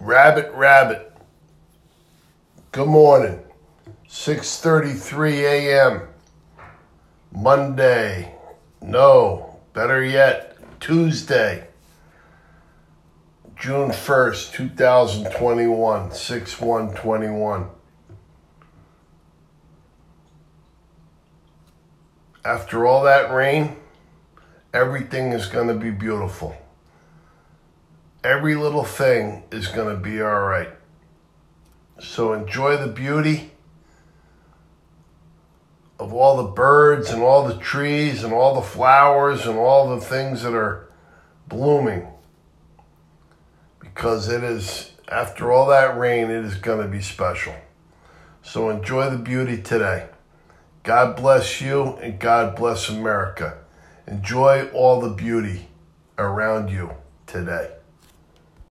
Rabbit, rabbit. Good morning. 6:33 a.m. Monday. No, better yet, Tuesday. June 1st, 2021, 6-1-21. After all that rain, everything is going to be beautiful. Every little thing is going to be all right. So enjoy the beauty of all the birds and all the trees and all the flowers and all the things that are blooming. Because it is, after all that rain, it is going to be special. So enjoy the beauty today. God bless you and God bless America. Enjoy all the beauty around you today.